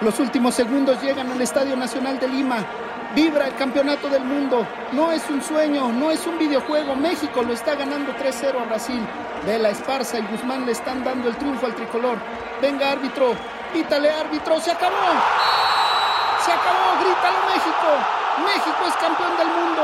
Los últimos segundos llegan al Estadio Nacional de Lima. Vibra el campeonato del mundo. No es un sueño, no es un videojuego. México lo está ganando 3-0 a Brasil. Vela Esparza y Guzmán le están dando el triunfo al tricolor. Venga, árbitro. Pítale, árbitro. Se acabó. Se acabó. Grítalo, México. México es campeón del mundo.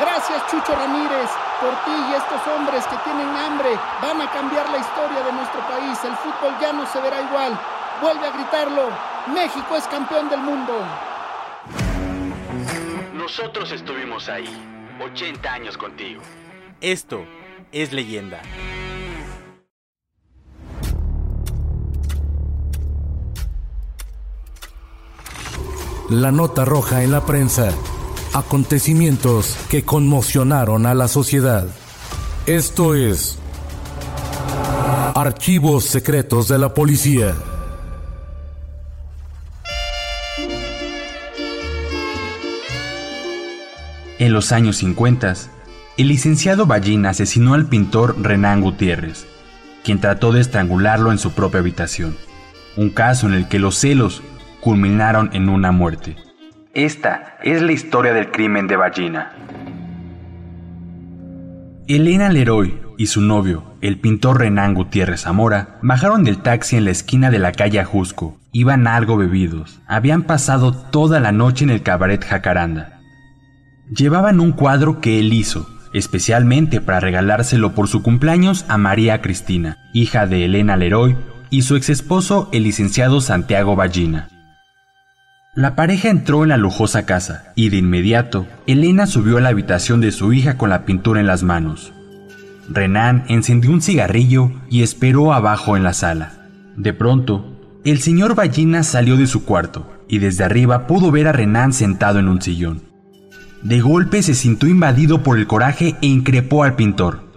Gracias, Chucho Ramírez. Por ti y estos hombres que tienen hambre van a cambiar la historia de nuestro país. El fútbol ya no se verá igual. Vuelve a gritarlo. México es campeón del mundo. Nosotros estuvimos ahí, 80 años contigo. Esto es leyenda. La nota roja en la prensa. Acontecimientos que conmocionaron a la sociedad. Esto es Archivos Secretos de la Policía. En los años 50, el licenciado Ballín asesinó al pintor Renán Gutiérrez, quien trató de estrangularlo en su propia habitación. Un caso en el que los celos culminaron en una muerte. Esta es la historia del crimen de Ballina. Elena Leroy y su novio, el pintor Renán Gutiérrez Zamora, bajaron del taxi en la esquina de la calle Ajusco. Iban algo bebidos. Habían pasado toda la noche en el cabaret Jacaranda. Llevaban un cuadro que él hizo, especialmente para regalárselo por su cumpleaños a María Cristina, hija de Elena Leroy, y su exesposo, el licenciado Santiago Ballina. La pareja entró en la lujosa casa y de inmediato Elena subió a la habitación de su hija con la pintura en las manos. Renan encendió un cigarrillo y esperó abajo en la sala. De pronto, el señor Ballina salió de su cuarto y desde arriba pudo ver a Renan sentado en un sillón. De golpe se sintió invadido por el coraje e increpó al pintor.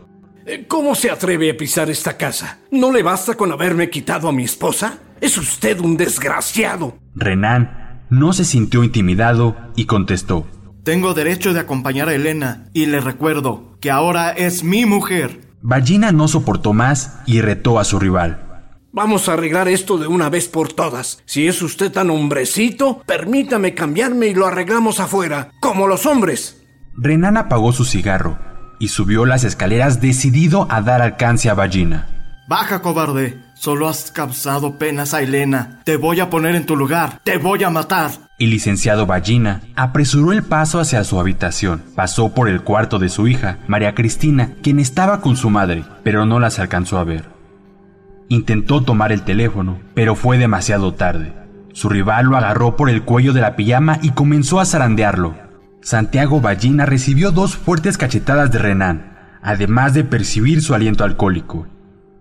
Eh, ¿Cómo se atreve a pisar esta casa? ¿No le basta con haberme quitado a mi esposa? Es usted un desgraciado. Renan no se sintió intimidado y contestó. Tengo derecho de acompañar a Elena y le recuerdo que ahora es mi mujer. Ballina no soportó más y retó a su rival. Vamos a arreglar esto de una vez por todas. Si es usted tan hombrecito, permítame cambiarme y lo arreglamos afuera, como los hombres. Renan apagó su cigarro y subió las escaleras decidido a dar alcance a Ballina. Baja, cobarde. Solo has causado penas a Elena. Te voy a poner en tu lugar. Te voy a matar. El licenciado Ballina apresuró el paso hacia su habitación. Pasó por el cuarto de su hija, María Cristina, quien estaba con su madre, pero no las alcanzó a ver. Intentó tomar el teléfono, pero fue demasiado tarde. Su rival lo agarró por el cuello de la pijama y comenzó a zarandearlo. Santiago Ballina recibió dos fuertes cachetadas de Renan, además de percibir su aliento alcohólico.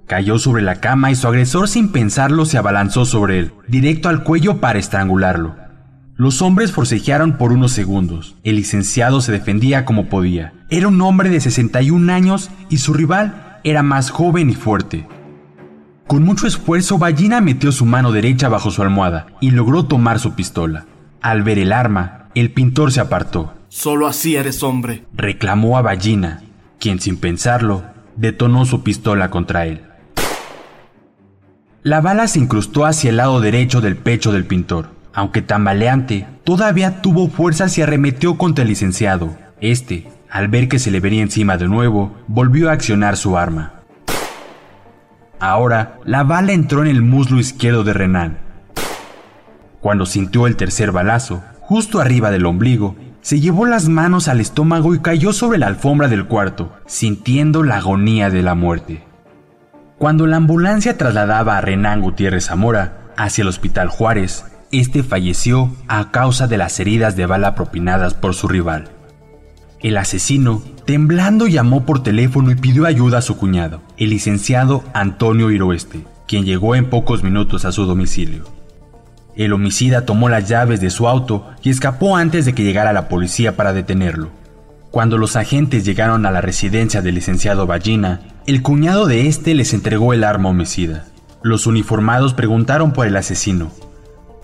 Cayó sobre la cama y su agresor sin pensarlo se abalanzó sobre él, directo al cuello para estrangularlo. Los hombres forcejearon por unos segundos. El licenciado se defendía como podía. Era un hombre de 61 años y su rival era más joven y fuerte. Con mucho esfuerzo, Ballina metió su mano derecha bajo su almohada y logró tomar su pistola. Al ver el arma, el pintor se apartó. Solo así eres hombre. Reclamó a Ballina, quien sin pensarlo, detonó su pistola contra él. La bala se incrustó hacia el lado derecho del pecho del pintor. Aunque tambaleante, todavía tuvo fuerzas y arremetió contra el licenciado. Este, al ver que se le venía encima de nuevo, volvió a accionar su arma. Ahora, la bala entró en el muslo izquierdo de Renan. Cuando sintió el tercer balazo, justo arriba del ombligo, se llevó las manos al estómago y cayó sobre la alfombra del cuarto, sintiendo la agonía de la muerte. Cuando la ambulancia trasladaba a Renan Gutiérrez Zamora hacia el Hospital Juárez, este falleció a causa de las heridas de bala propinadas por su rival. El asesino, temblando, llamó por teléfono y pidió ayuda a su cuñado, el licenciado Antonio Iroeste, quien llegó en pocos minutos a su domicilio. El homicida tomó las llaves de su auto y escapó antes de que llegara la policía para detenerlo. Cuando los agentes llegaron a la residencia del licenciado Ballina, el cuñado de este les entregó el arma homicida. Los uniformados preguntaron por el asesino,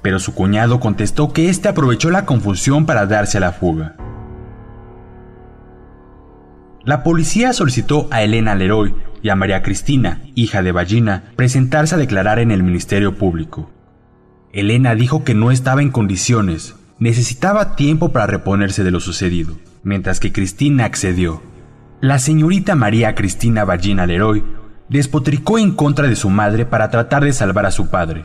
pero su cuñado contestó que éste aprovechó la confusión para darse a la fuga. La policía solicitó a Elena Leroy y a María Cristina, hija de Ballina, presentarse a declarar en el Ministerio Público. Elena dijo que no estaba en condiciones, necesitaba tiempo para reponerse de lo sucedido, mientras que Cristina accedió. La señorita María Cristina Ballina Leroy despotricó en contra de su madre para tratar de salvar a su padre.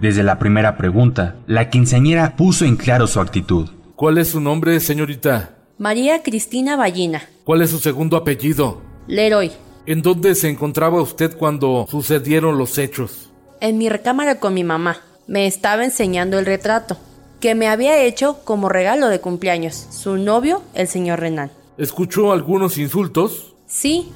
Desde la primera pregunta, la quinceañera puso en claro su actitud. ¿Cuál es su nombre, señorita? María Cristina Ballina. ¿Cuál es su segundo apellido? Leroy. ¿En dónde se encontraba usted cuando sucedieron los hechos? En mi recámara con mi mamá. Me estaba enseñando el retrato que me había hecho como regalo de cumpleaños su novio, el señor Renan. ¿Escuchó algunos insultos? Sí.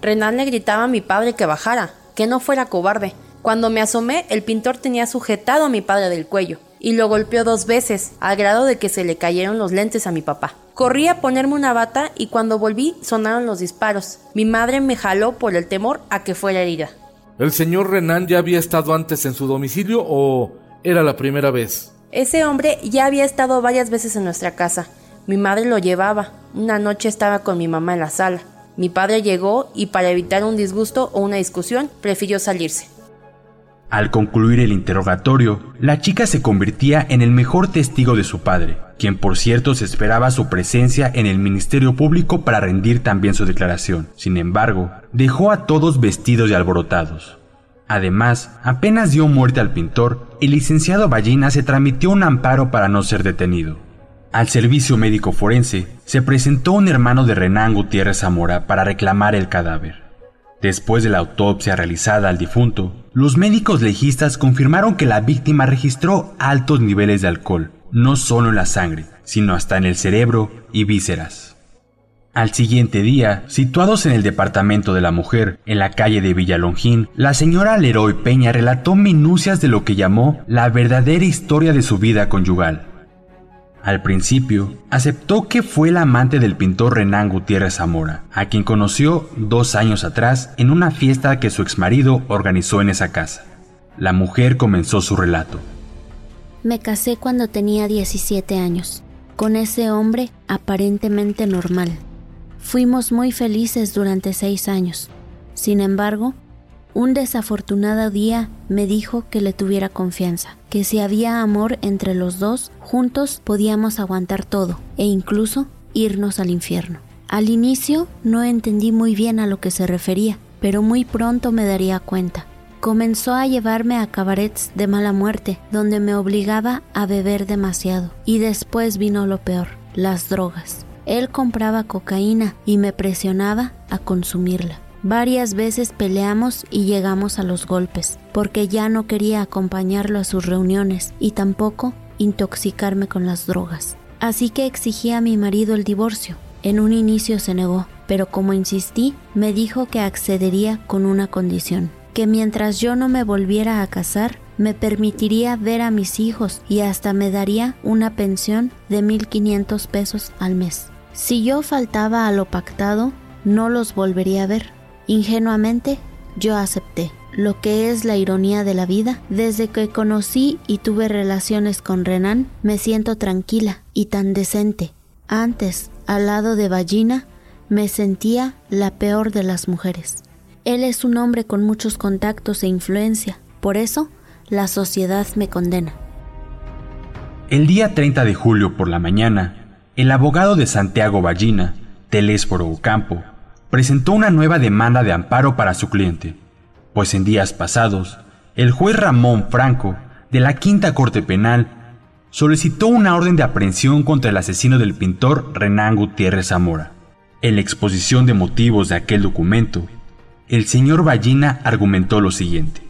Renan le gritaba a mi padre que bajara, que no fuera cobarde. Cuando me asomé, el pintor tenía sujetado a mi padre del cuello y lo golpeó dos veces, al grado de que se le cayeron los lentes a mi papá. Corrí a ponerme una bata y cuando volví sonaron los disparos. Mi madre me jaló por el temor a que fuera herida. ¿El señor Renan ya había estado antes en su domicilio o era la primera vez? Ese hombre ya había estado varias veces en nuestra casa. Mi madre lo llevaba. Una noche estaba con mi mamá en la sala. Mi padre llegó y para evitar un disgusto o una discusión prefirió salirse. Al concluir el interrogatorio, la chica se convertía en el mejor testigo de su padre, quien por cierto se esperaba su presencia en el Ministerio Público para rendir también su declaración. Sin embargo, dejó a todos vestidos y alborotados. Además, apenas dio muerte al pintor, el licenciado Ballina se tramitió un amparo para no ser detenido. Al servicio médico forense se presentó un hermano de Renán Gutiérrez Zamora para reclamar el cadáver. Después de la autopsia realizada al difunto, los médicos legistas confirmaron que la víctima registró altos niveles de alcohol, no solo en la sangre, sino hasta en el cerebro y vísceras. Al siguiente día, situados en el departamento de la mujer, en la calle de Villalongín, la señora Leroy Peña relató minucias de lo que llamó la verdadera historia de su vida conyugal. Al principio, aceptó que fue la amante del pintor Renán Gutiérrez Zamora, a quien conoció dos años atrás en una fiesta que su exmarido organizó en esa casa. La mujer comenzó su relato. Me casé cuando tenía 17 años, con ese hombre aparentemente normal. Fuimos muy felices durante seis años. Sin embargo, un desafortunado día me dijo que le tuviera confianza, que si había amor entre los dos, juntos podíamos aguantar todo e incluso irnos al infierno. Al inicio no entendí muy bien a lo que se refería, pero muy pronto me daría cuenta. Comenzó a llevarme a cabarets de mala muerte, donde me obligaba a beber demasiado. Y después vino lo peor, las drogas. Él compraba cocaína y me presionaba a consumirla. Varias veces peleamos y llegamos a los golpes, porque ya no quería acompañarlo a sus reuniones y tampoco intoxicarme con las drogas. Así que exigí a mi marido el divorcio. En un inicio se negó, pero como insistí, me dijo que accedería con una condición, que mientras yo no me volviera a casar, me permitiría ver a mis hijos y hasta me daría una pensión de 1.500 pesos al mes. Si yo faltaba a lo pactado, no los volvería a ver. Ingenuamente, yo acepté. Lo que es la ironía de la vida, desde que conocí y tuve relaciones con Renan, me siento tranquila y tan decente. Antes, al lado de Ballina, me sentía la peor de las mujeres. Él es un hombre con muchos contactos e influencia, por eso la sociedad me condena. El día 30 de julio por la mañana, el abogado de Santiago Ballina, Telésforo Ocampo, presentó una nueva demanda de amparo para su cliente. pues en días pasados, el juez Ramón Franco, de la Quinta Corte Penal, solicitó una orden de aprehensión contra el asesino del pintor Renán Gutiérrez Zamora. En la exposición de motivos de aquel documento, el señor Ballina argumentó lo siguiente.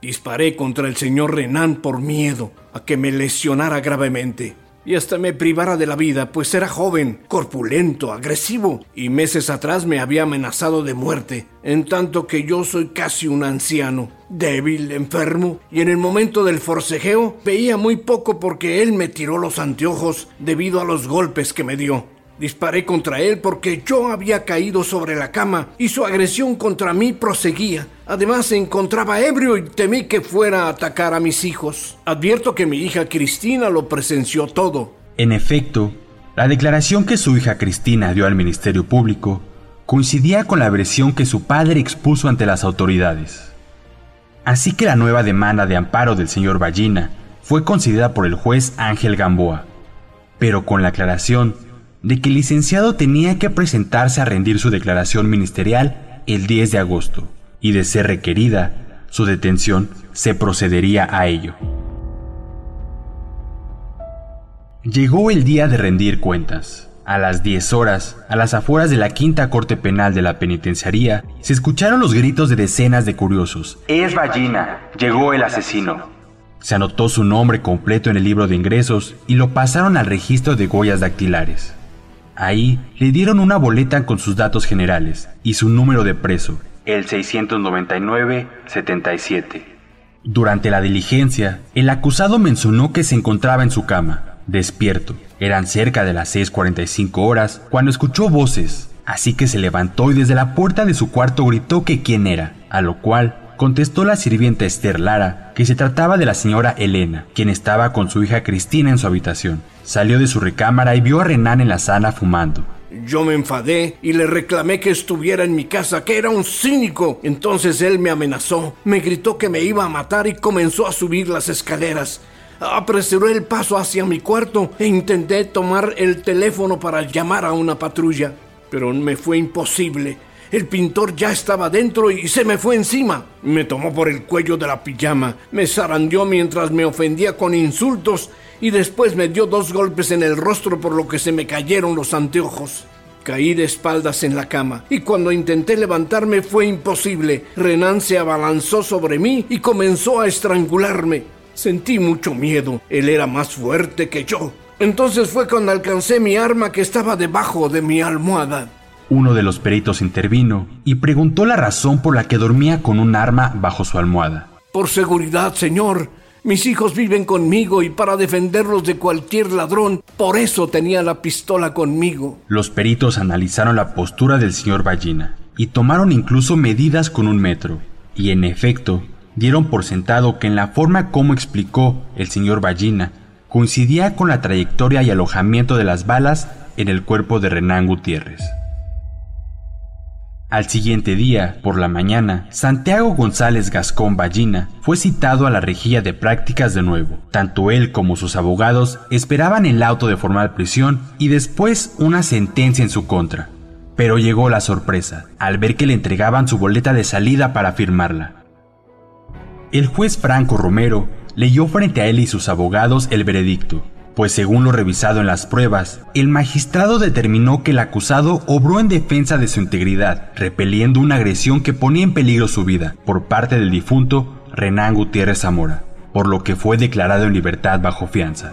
Disparé contra el señor Renan por miedo a que me lesionara gravemente y hasta me privara de la vida, pues era joven, corpulento, agresivo, y meses atrás me había amenazado de muerte, en tanto que yo soy casi un anciano, débil, enfermo, y en el momento del forcejeo veía muy poco porque él me tiró los anteojos debido a los golpes que me dio. Disparé contra él porque yo había caído sobre la cama y su agresión contra mí proseguía. Además se encontraba ebrio y temí que fuera a atacar a mis hijos. Advierto que mi hija Cristina lo presenció todo. En efecto, la declaración que su hija Cristina dio al Ministerio Público coincidía con la versión que su padre expuso ante las autoridades. Así que la nueva demanda de amparo del señor Ballina fue considerada por el juez Ángel Gamboa, pero con la aclaración de que el licenciado tenía que presentarse a rendir su declaración ministerial el 10 de agosto y de ser requerida, su detención se procedería a ello. Llegó el día de rendir cuentas. A las 10 horas, a las afueras de la quinta corte penal de la penitenciaría, se escucharon los gritos de decenas de curiosos. Es Ballina, llegó el asesino. Se anotó su nombre completo en el libro de ingresos y lo pasaron al registro de huellas dactilares. Ahí le dieron una boleta con sus datos generales y su número de preso, el 699-77. Durante la diligencia, el acusado mencionó que se encontraba en su cama, despierto. Eran cerca de las 6.45 horas cuando escuchó voces, así que se levantó y desde la puerta de su cuarto gritó que quién era, a lo cual contestó la sirvienta Esther Lara que se trataba de la señora Elena, quien estaba con su hija Cristina en su habitación. Salió de su recámara y vio a Renan en la sala fumando. Yo me enfadé y le reclamé que estuviera en mi casa, que era un cínico. Entonces él me amenazó, me gritó que me iba a matar y comenzó a subir las escaleras. Apresuró el paso hacia mi cuarto e intenté tomar el teléfono para llamar a una patrulla, pero me fue imposible. El pintor ya estaba dentro y se me fue encima. Me tomó por el cuello de la pijama, me zarandeó mientras me ofendía con insultos y después me dio dos golpes en el rostro por lo que se me cayeron los anteojos. Caí de espaldas en la cama y cuando intenté levantarme fue imposible. Renan se abalanzó sobre mí y comenzó a estrangularme. Sentí mucho miedo. Él era más fuerte que yo. Entonces fue cuando alcancé mi arma que estaba debajo de mi almohada. Uno de los peritos intervino y preguntó la razón por la que dormía con un arma bajo su almohada. Por seguridad, señor. Mis hijos viven conmigo y para defenderlos de cualquier ladrón, por eso tenía la pistola conmigo. Los peritos analizaron la postura del señor Ballina y tomaron incluso medidas con un metro. Y en efecto, dieron por sentado que en la forma como explicó el señor Ballina coincidía con la trayectoria y alojamiento de las balas en el cuerpo de Renán Gutiérrez. Al siguiente día, por la mañana, Santiago González Gascón Ballina fue citado a la rejilla de prácticas de nuevo. Tanto él como sus abogados esperaban el auto de formal prisión y después una sentencia en su contra. Pero llegó la sorpresa, al ver que le entregaban su boleta de salida para firmarla. El juez Franco Romero leyó frente a él y sus abogados el veredicto, pues según lo revisado en las pruebas, el magistrado determinó que el acusado obró en defensa de su integridad, repeliendo una agresión que ponía en peligro su vida por parte del difunto Renán Gutiérrez Zamora, por lo que fue declarado en libertad bajo fianza.